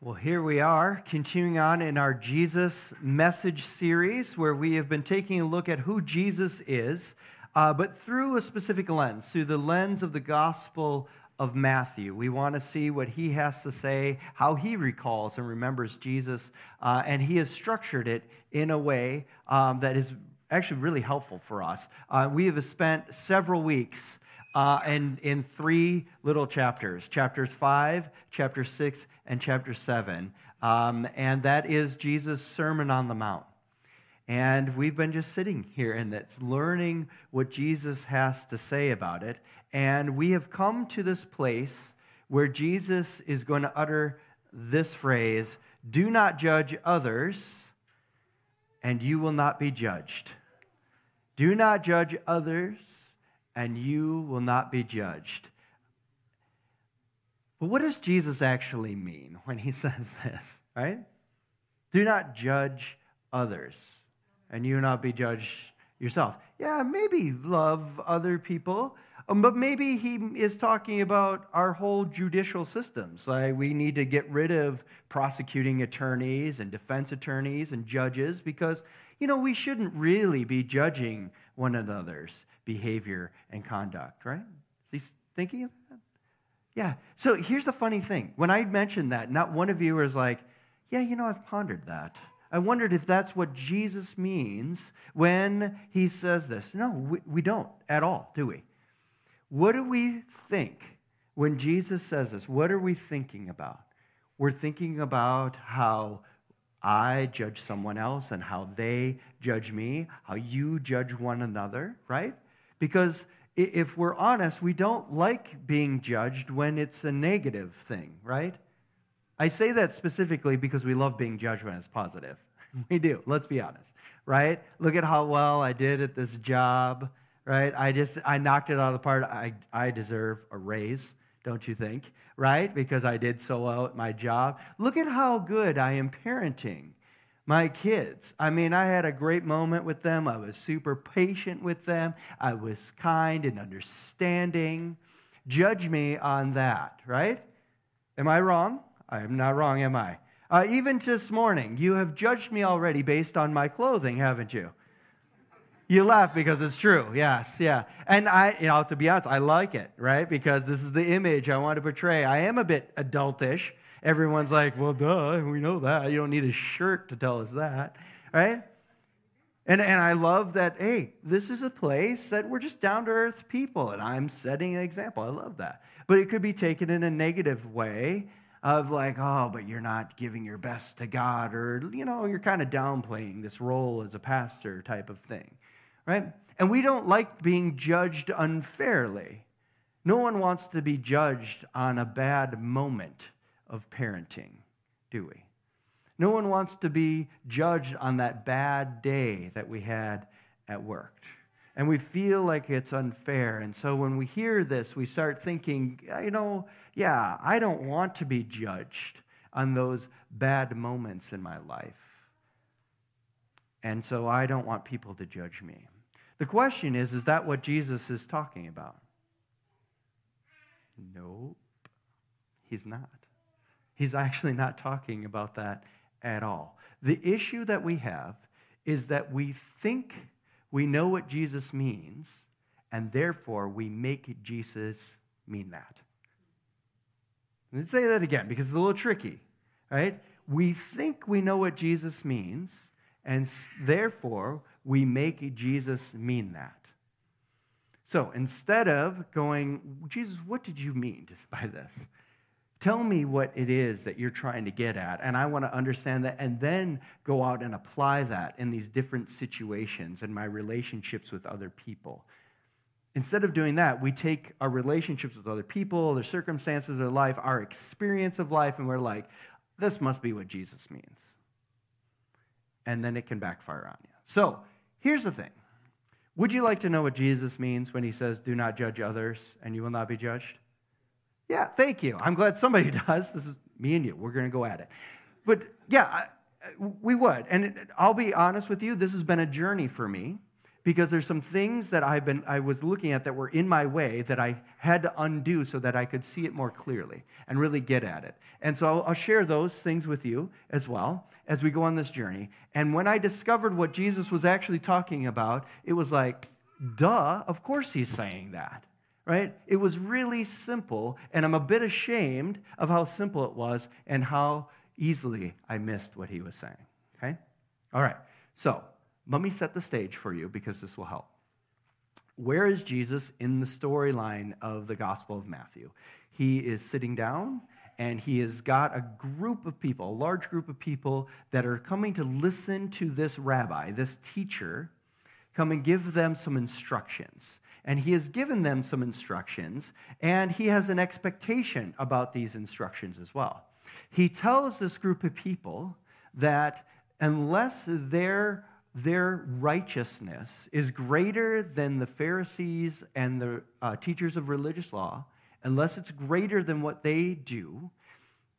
Well, here we are, continuing on in our Jesus message series, where we have been taking a look at who Jesus is, uh, but through a specific lens, through the lens of the Gospel of Matthew. We want to see what he has to say, how he recalls and remembers Jesus, uh, and he has structured it in a way um, that is actually really helpful for us. Uh, we have spent several weeks uh, in, in three little chapters chapters 5, chapter 6, and chapter 7. Um, and that is Jesus' Sermon on the Mount. And we've been just sitting here and that's learning what Jesus has to say about it. And we have come to this place where Jesus is going to utter this phrase Do not judge others, and you will not be judged. Do not judge others, and you will not be judged. But what does Jesus actually mean when he says this, right? Do not judge others, and you will not be judged yourself. Yeah, maybe love other people, um, but maybe he is talking about our whole judicial systems. Like we need to get rid of prosecuting attorneys and defense attorneys and judges because, you know, we shouldn't really be judging one another's behavior and conduct, right? Is he thinking of that? Yeah. So here's the funny thing. When I mentioned that, not one of you was like, yeah, you know, I've pondered that. I wondered if that's what Jesus means when he says this. No, we, we don't at all, do we? What do we think when Jesus says this? What are we thinking about? We're thinking about how I judge someone else and how they judge me, how you judge one another, right? Because if we're honest, we don't like being judged when it's a negative thing, right? I say that specifically because we love being judged when it's positive. we do, let's be honest, right? Look at how well I did at this job, right? I just, I knocked it out of the park. I, I deserve a raise, don't you think, right? Because I did so well at my job. Look at how good I am parenting my kids. I mean, I had a great moment with them. I was super patient with them. I was kind and understanding. Judge me on that, right? Am I wrong? I am not wrong, am I? Uh, even this morning, you have judged me already based on my clothing, haven't you? You laugh because it's true. Yes, yeah. And I, you know, to be honest, I like it, right? Because this is the image I want to portray. I am a bit adultish, Everyone's like, well, duh, we know that. You don't need a shirt to tell us that, right? And, and I love that, hey, this is a place that we're just down to earth people, and I'm setting an example. I love that. But it could be taken in a negative way of like, oh, but you're not giving your best to God, or, you know, you're kind of downplaying this role as a pastor type of thing, right? And we don't like being judged unfairly. No one wants to be judged on a bad moment of parenting, do we? No one wants to be judged on that bad day that we had at work. And we feel like it's unfair. And so when we hear this, we start thinking, you know, yeah, I don't want to be judged on those bad moments in my life. And so I don't want people to judge me. The question is, is that what Jesus is talking about? Nope, he's not. He's actually not talking about that at all. The issue that we have is that we think we know what Jesus means, and therefore we make Jesus mean that. Let's say that again because it's a little tricky, right? We think we know what Jesus means, and therefore we make Jesus mean that. So instead of going, Jesus, what did you mean by this? Tell me what it is that you're trying to get at, and I want to understand that, and then go out and apply that in these different situations and my relationships with other people. Instead of doing that, we take our relationships with other people, their circumstances of life, our experience of life, and we're like, this must be what Jesus means. And then it can backfire on you. So here's the thing Would you like to know what Jesus means when he says, do not judge others and you will not be judged? Yeah, thank you. I'm glad somebody does. This is me and you. We're going to go at it. But yeah, we would. And I'll be honest with you, this has been a journey for me because there's some things that I've been I was looking at that were in my way that I had to undo so that I could see it more clearly and really get at it. And so I'll, I'll share those things with you as well as we go on this journey. And when I discovered what Jesus was actually talking about, it was like, duh, of course he's saying that. Right? It was really simple, and I'm a bit ashamed of how simple it was and how easily I missed what he was saying. Okay? All right. So, let me set the stage for you because this will help. Where is Jesus in the storyline of the Gospel of Matthew? He is sitting down and he has got a group of people, a large group of people that are coming to listen to this rabbi, this teacher, come and give them some instructions. And he has given them some instructions, and he has an expectation about these instructions as well. He tells this group of people that unless they're their righteousness is greater than the Pharisees and the uh, teachers of religious law, unless it's greater than what they do,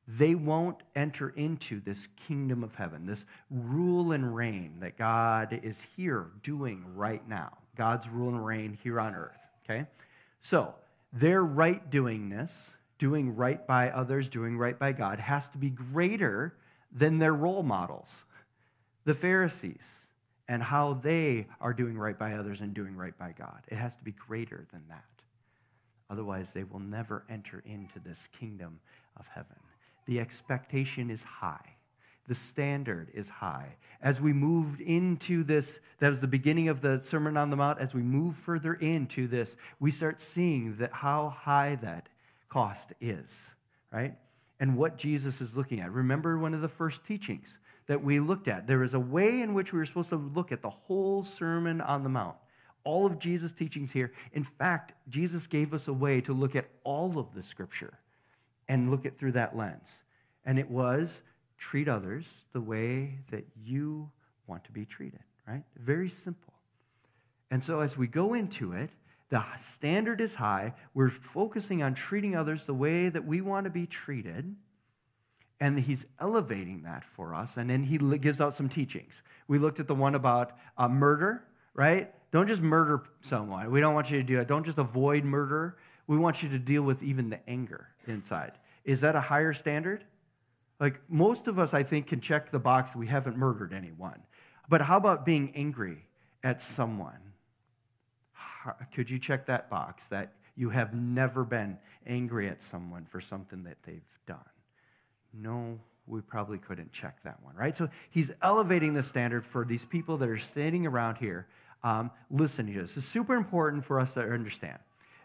they won't enter into this kingdom of heaven, this rule and reign that God is here doing right now. God's rule and reign here on earth, okay? So, their right doingness, doing right by others, doing right by God, has to be greater than their role models, the Pharisees and how they are doing right by others and doing right by God. It has to be greater than that. Otherwise, they will never enter into this kingdom of heaven. The expectation is high. The standard is high. As we moved into this, that was the beginning of the Sermon on the Mount. As we move further into this, we start seeing that how high that cost is, right? And what Jesus is looking at. Remember one of the first teachings that we looked at. There is a way in which we were supposed to look at the whole Sermon on the Mount, all of Jesus' teachings here. In fact, Jesus gave us a way to look at all of the scripture and look it through that lens. And it was treat others the way that you want to be treated, right? Very simple. And so as we go into it, the standard is high. We're focusing on treating others the way that we want to be treated and he's elevating that for us. And then he gives out some teachings. We looked at the one about uh, murder, right? Don't just murder someone. We don't want you to do that. Don't just avoid murder. We want you to deal with even the anger inside. Is that a higher standard? Like most of us, I think, can check the box we haven't murdered anyone. But how about being angry at someone? Could you check that box that you have never been angry at someone for something that they've done? No, we probably couldn't check that one, right? So he's elevating the standard for these people that are standing around here um, listening to this. It's super important for us to understand.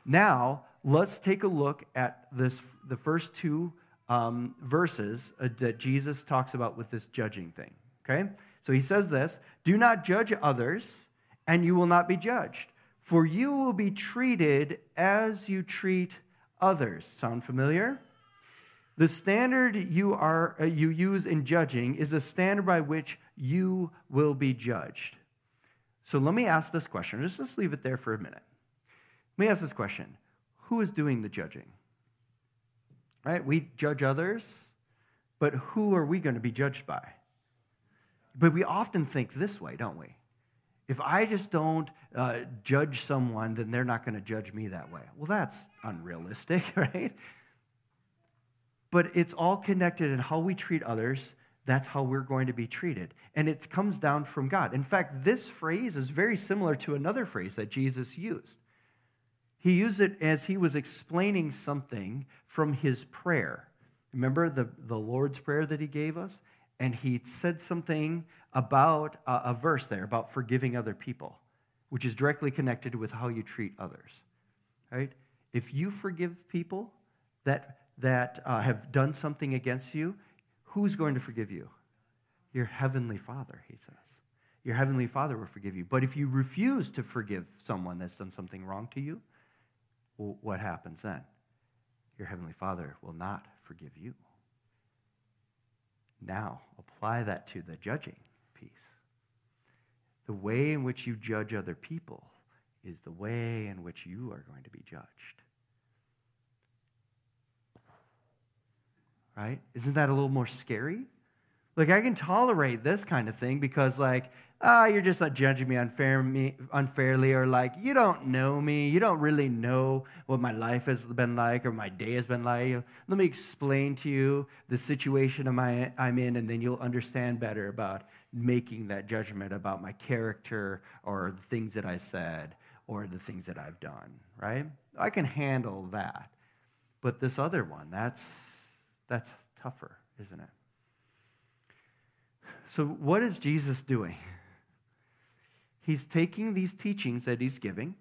Now, let's take a look at this, the first two um, verses uh, that Jesus talks about with this judging thing, okay? So he says this Do not judge others, and you will not be judged, for you will be treated as you treat others. Sound familiar? The standard you, are, uh, you use in judging is the standard by which you will be judged. So let me ask this question. Just let's leave it there for a minute. Let me ask this question Who is doing the judging? Right? We judge others, but who are we going to be judged by? But we often think this way, don't we? If I just don't uh, judge someone, then they're not going to judge me that way. Well, that's unrealistic, right? but it's all connected in how we treat others. That's how we're going to be treated. And it comes down from God. In fact, this phrase is very similar to another phrase that Jesus used. He used it as he was explaining something from his prayer. Remember the, the Lord's Prayer that he gave us? And he said something about a, a verse there about forgiving other people, which is directly connected with how you treat others. Right? If you forgive people, that that uh, have done something against you, who's going to forgive you? Your heavenly Father, he says. Your heavenly Father will forgive you. But if you refuse to forgive someone that's done something wrong to you, well, what happens then? Your heavenly Father will not forgive you. Now, apply that to the judging piece. The way in which you judge other people is the way in which you are going to be judged. right? Isn't that a little more scary? Like, I can tolerate this kind of thing because, like, ah, you're just not judging me unfairly, or like, you don't know me. You don't really know what my life has been like or my day has been like. Let me explain to you the situation I'm in, and then you'll understand better about making that judgment about my character or the things that I said or the things that I've done, right? I can handle that. But this other one, that's, that's tougher, isn't it? So, what is Jesus doing? He's taking these teachings that he's giving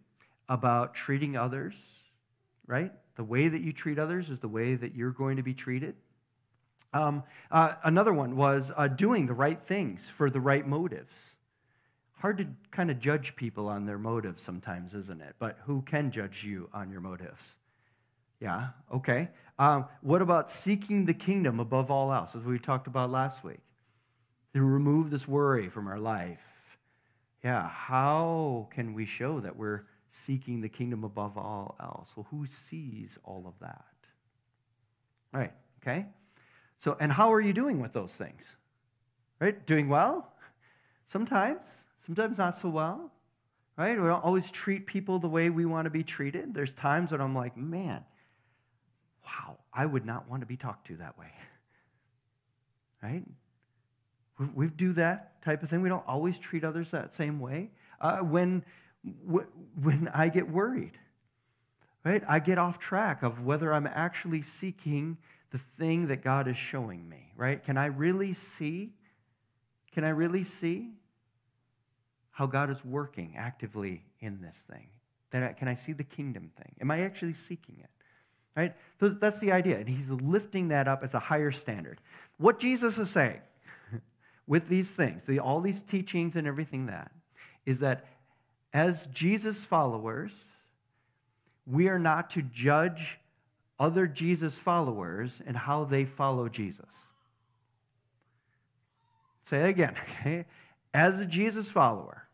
about treating others, right? The way that you treat others is the way that you're going to be treated. Um, uh, another one was uh, doing the right things for the right motives. Hard to kind of judge people on their motives sometimes, isn't it? But who can judge you on your motives? Yeah, okay. Um, what about seeking the kingdom above all else, as we talked about last week? To remove this worry from our life. Yeah, how can we show that we're seeking the kingdom above all else? Well, who sees all of that? All right, okay? So, and how are you doing with those things? Right? Doing well? Sometimes, sometimes not so well. Right? We don't always treat people the way we want to be treated. There's times when I'm like, man, wow, I would not want to be talked to that way. Right? We do that type of thing. We don't always treat others that same way. Uh, when, when I get worried, right, I get off track of whether I'm actually seeking the thing that God is showing me, right? Can I really see? Can I really see how God is working actively in this thing? That I, can I see the kingdom thing? Am I actually seeking it? Right? So that's the idea. And he's lifting that up as a higher standard. What Jesus is saying with these things, the, all these teachings and everything that, is that as Jesus followers, we are not to judge other Jesus followers and how they follow Jesus. Say again, okay? As a Jesus follower,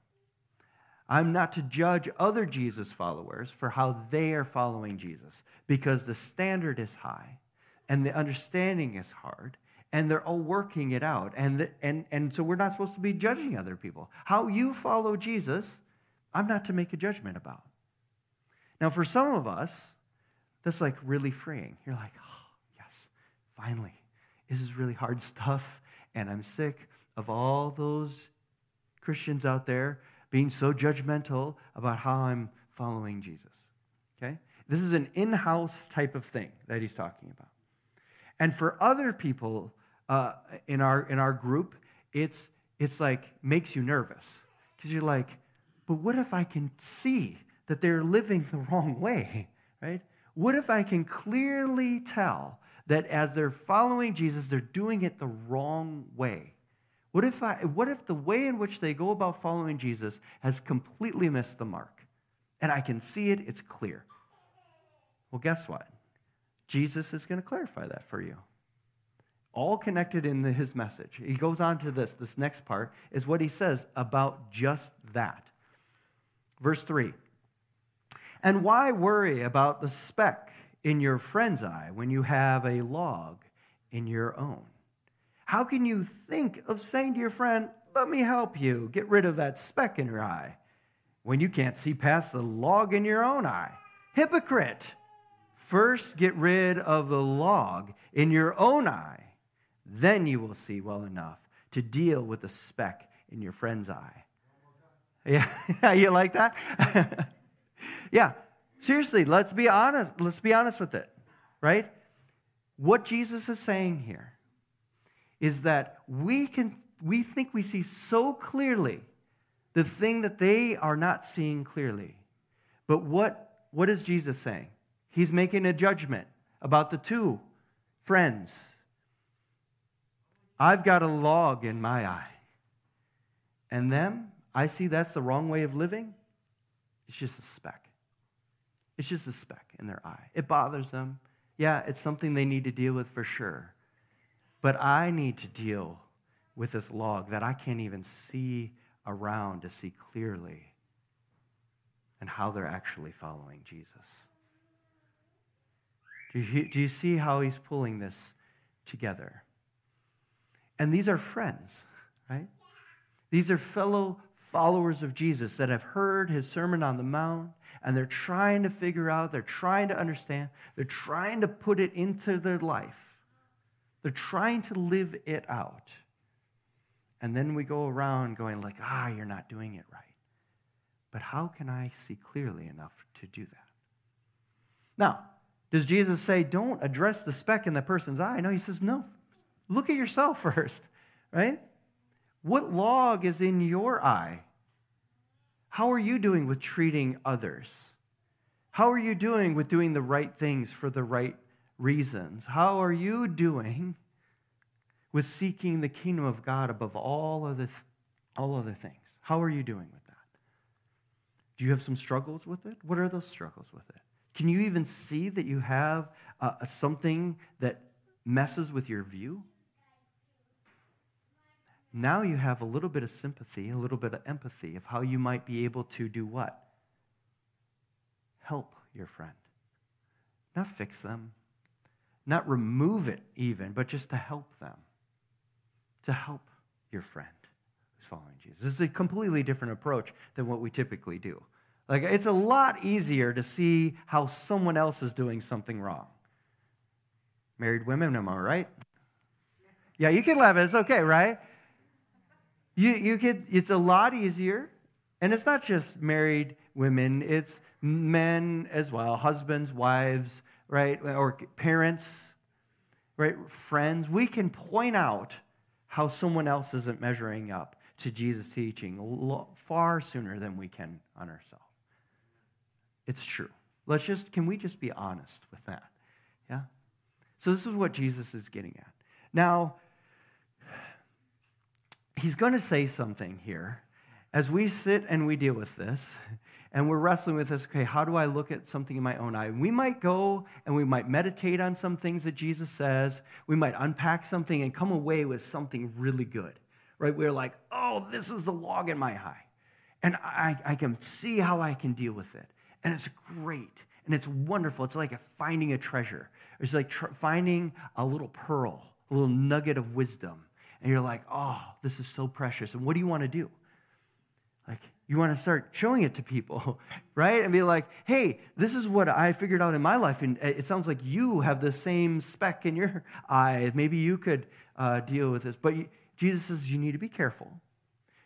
I'm not to judge other Jesus followers for how they are following Jesus because the standard is high and the understanding is hard and they're all working it out. And, the, and, and so we're not supposed to be judging other people. How you follow Jesus, I'm not to make a judgment about. Now, for some of us, that's like really freeing. You're like, oh, yes, finally. This is really hard stuff, and I'm sick of all those Christians out there being so judgmental about how I'm following Jesus. Okay? This is an in house type of thing that he's talking about. And for other people uh, in, our, in our group, it's, it's like makes you nervous because you're like, but what if I can see that they're living the wrong way, right? What if I can clearly tell that as they're following Jesus, they're doing it the wrong way? What if, I, what if the way in which they go about following Jesus has completely missed the mark? And I can see it, it's clear. Well, guess what? Jesus is going to clarify that for you. All connected in the, his message. He goes on to this. This next part is what he says about just that. Verse 3 and why worry about the speck in your friend's eye when you have a log in your own? How can you think of saying to your friend, Let me help you get rid of that speck in your eye, when you can't see past the log in your own eye? Hypocrite! First get rid of the log in your own eye, then you will see well enough to deal with the speck in your friend's eye. Yeah, you like that? yeah, seriously, let's be honest. Let's be honest with it, right? What Jesus is saying here is that we can we think we see so clearly the thing that they are not seeing clearly. But what, what is Jesus saying? He's making a judgment about the two friends. I've got a log in my eye. And them, I see that's the wrong way of living. It's just a speck. It's just a speck in their eye. It bothers them. Yeah, it's something they need to deal with for sure. But I need to deal with this log that I can't even see around to see clearly and how they're actually following Jesus. Do you, do you see how he's pulling this together? And these are friends, right? These are fellow followers of Jesus that have heard his Sermon on the Mount and they're trying to figure out, they're trying to understand, they're trying to put it into their life. They're trying to live it out. And then we go around going like, "Ah, you're not doing it right." But how can I see clearly enough to do that? Now, does Jesus say, don't address the speck in the person's eye? No, he says, no. Look at yourself first, right? What log is in your eye? How are you doing with treating others? How are you doing with doing the right things for the right reasons? How are you doing with seeking the kingdom of God above all other, all other things? How are you doing with that? Do you have some struggles with it? What are those struggles with it? Can you even see that you have uh, something that messes with your view? Now you have a little bit of sympathy, a little bit of empathy of how you might be able to do what? Help your friend. Not fix them, not remove it even, but just to help them, to help your friend who's following Jesus. This is a completely different approach than what we typically do. Like, it's a lot easier to see how someone else is doing something wrong. Married women, am I right? Yeah, you can laugh. It's okay, right? You, you could, it's a lot easier. And it's not just married women, it's men as well, husbands, wives, right? Or parents, right? Friends. We can point out how someone else isn't measuring up to Jesus' teaching far sooner than we can on ourselves. It's true. Let's just, can we just be honest with that? Yeah? So, this is what Jesus is getting at. Now, he's going to say something here. As we sit and we deal with this and we're wrestling with this okay how do i look at something in my own eye? We might go and we might meditate on some things that jesus says. We might unpack something and come away with something really good right? We're like oh this is the log in my eye. And i, I can see how i can deal with it. And it's great. And it's wonderful. It's like finding a treasure. It's like tr- finding a little pearl a little nugget of wisdom and you're like, oh, this is so precious. And what do you want to do? Like, you want to start showing it to people, right? And be like, hey, this is what I figured out in my life. And it sounds like you have the same speck in your eye. Maybe you could uh, deal with this. But Jesus says you need to be careful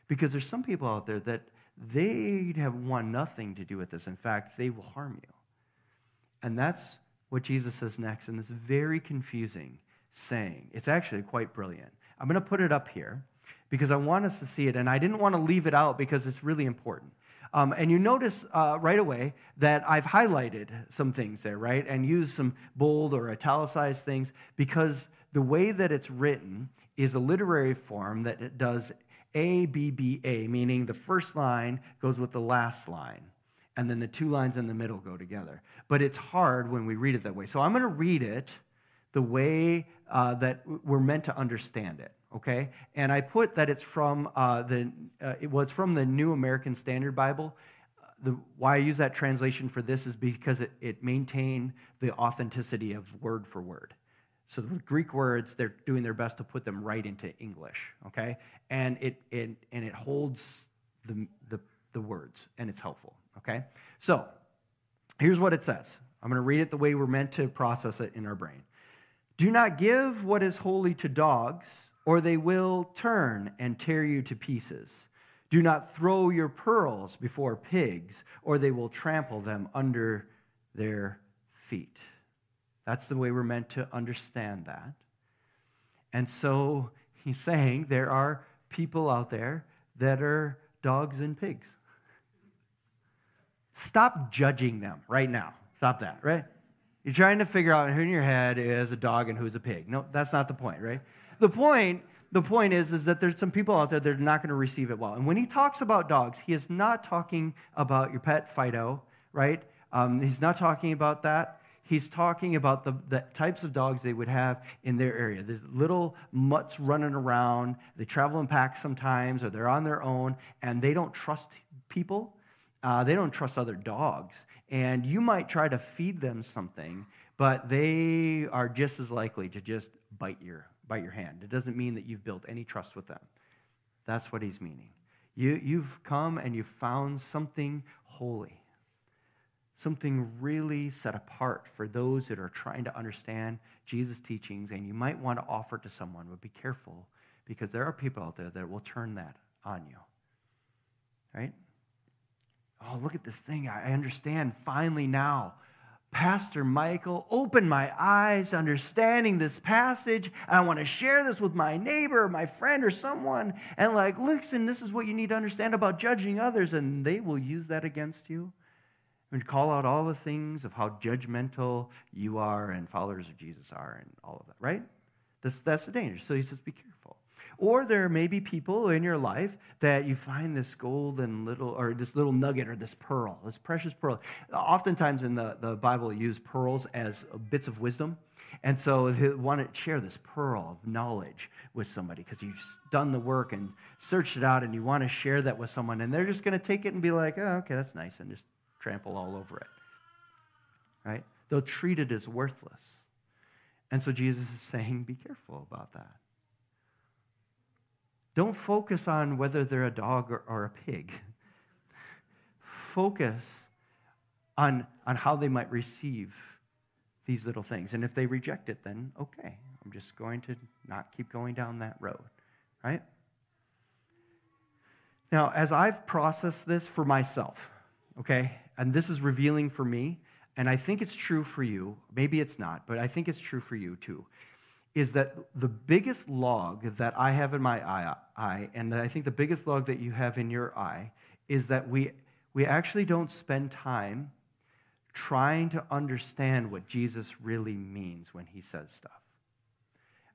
because there's some people out there that they have want nothing to do with this. In fact, they will harm you. And that's what Jesus says next in this very confusing saying. It's actually quite brilliant. I'm going to put it up here because I want us to see it, and I didn't want to leave it out because it's really important. Um, and you notice uh, right away that I've highlighted some things there, right? And used some bold or italicized things because the way that it's written is a literary form that it does A, B, B, A, meaning the first line goes with the last line, and then the two lines in the middle go together. But it's hard when we read it that way. So I'm going to read it the way uh, that we're meant to understand it. Okay, and I put that it's from uh, the uh, it was from the New American Standard Bible. The, why I use that translation for this is because it, it maintained the authenticity of word for word. So the Greek words, they're doing their best to put them right into English, okay? And it, it and it holds the, the, the words, and it's helpful, okay? So here's what it says. I'm going to read it the way we're meant to process it in our brain. Do not give what is holy to dogs, or they will turn and tear you to pieces. Do not throw your pearls before pigs, or they will trample them under their feet. That's the way we're meant to understand that. And so he's saying there are people out there that are dogs and pigs. Stop judging them right now. Stop that, right? You're trying to figure out who in your head is a dog and who's a pig. No, that's not the point, right? The point, the point is, is that there's some people out there that are not going to receive it well. And when he talks about dogs, he is not talking about your pet Fido, right? Um, he's not talking about that. He's talking about the, the types of dogs they would have in their area. There's little mutts running around. They travel in packs sometimes, or they're on their own, and they don't trust people. Uh, they don't trust other dogs and you might try to feed them something, but they are just as likely to just bite your by your hand. It doesn't mean that you've built any trust with them. That's what he's meaning. You, you've come and you've found something holy, something really set apart for those that are trying to understand Jesus' teachings, and you might want to offer it to someone, but be careful because there are people out there that will turn that on you. Right? Oh, look at this thing. I understand finally now. Pastor Michael opened my eyes understanding this passage. I want to share this with my neighbor, or my friend, or someone. And, like, listen, this is what you need to understand about judging others. And they will use that against you and call out all the things of how judgmental you are and followers of Jesus are and all of that, right? That's, that's the danger. So he says, be careful. Or there may be people in your life that you find this golden little, or this little nugget, or this pearl, this precious pearl. Oftentimes in the, the Bible, use pearls as bits of wisdom. And so you want to share this pearl of knowledge with somebody because you've done the work and searched it out and you want to share that with someone. And they're just going to take it and be like, oh, okay, that's nice, and just trample all over it. Right? They'll treat it as worthless. And so Jesus is saying, be careful about that. Don't focus on whether they're a dog or, or a pig. Focus on, on how they might receive these little things. And if they reject it, then okay, I'm just going to not keep going down that road, right? Now, as I've processed this for myself, okay, and this is revealing for me, and I think it's true for you, maybe it's not, but I think it's true for you too, is that the biggest log that I have in my eye, eye and I think the biggest log that you have in your eye, is that we, we actually don't spend time trying to understand what Jesus really means when he says stuff.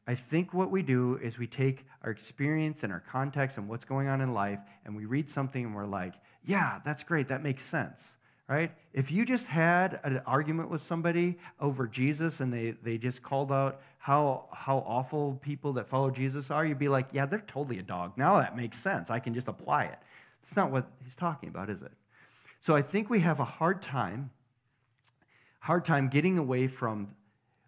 I think what we do is we take our experience and our context and what's going on in life, and we read something and we're like, yeah, that's great, that makes sense right? If you just had an argument with somebody over Jesus and they, they just called out how, how awful people that follow Jesus are, you'd be like, yeah, they're totally a dog. Now that makes sense. I can just apply it. That's not what he's talking about, is it? So I think we have a hard time, hard time getting away from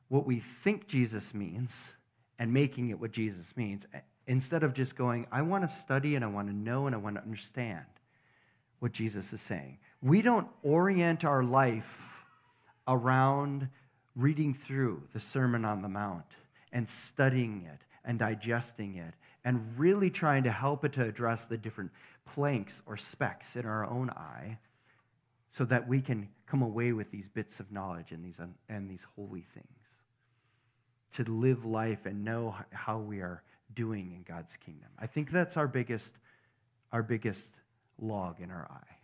what we think Jesus means and making it what Jesus means eh, instead of just going, I want to study and I want to know and I want to understand what Jesus is saying we don't orient our life around reading through the Sermon on the Mount and studying it and digesting it and really trying to help it to address the different planks or specks in our own eye so that we can come away with these bits of knowledge and these, and these holy things. To live life and know how we are doing in God's kingdom. I think that's our biggest, our biggest log in our eye.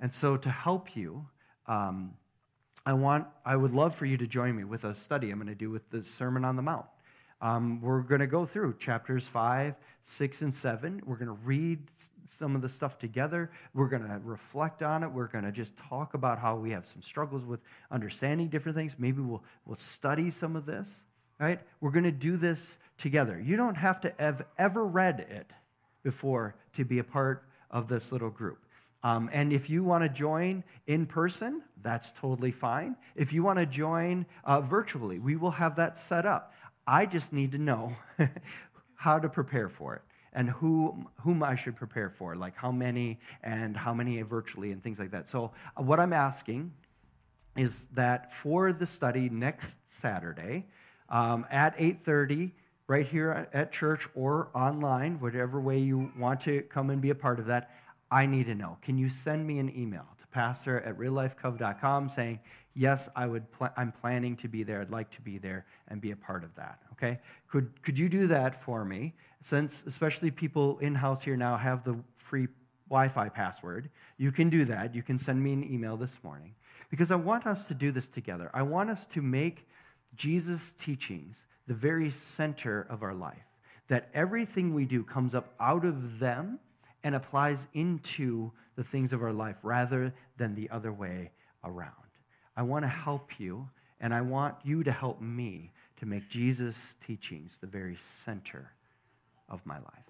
And so, to help you, um, I want, I would love for you to join me with a study I'm going to do with the Sermon on the Mount. Um, we're going to go through chapters five, six, and seven. We're going to read some of the stuff together. We're going to reflect on it. We're going to just talk about how we have some struggles with understanding different things. Maybe we'll, we'll study some of this, right? We're going to do this together. You don't have to have ever read it before to be a part of this little group. Um, and if you want to join in person, that's totally fine. If you want to join uh, virtually, we will have that set up. I just need to know how to prepare for it and who, whom I should prepare for, like how many and how many virtually and things like that. So, uh, what I'm asking is that for the study next Saturday um, at 8:30, right here at church or online, whatever way you want to come and be a part of that. I need to know. Can you send me an email to pastor at reallifecove.com saying, yes, I would pl- I'm planning to be there. I'd like to be there and be a part of that. Okay? Could, could you do that for me? Since especially people in house here now have the free Wi Fi password, you can do that. You can send me an email this morning because I want us to do this together. I want us to make Jesus' teachings the very center of our life, that everything we do comes up out of them and applies into the things of our life rather than the other way around. I want to help you, and I want you to help me to make Jesus' teachings the very center of my life.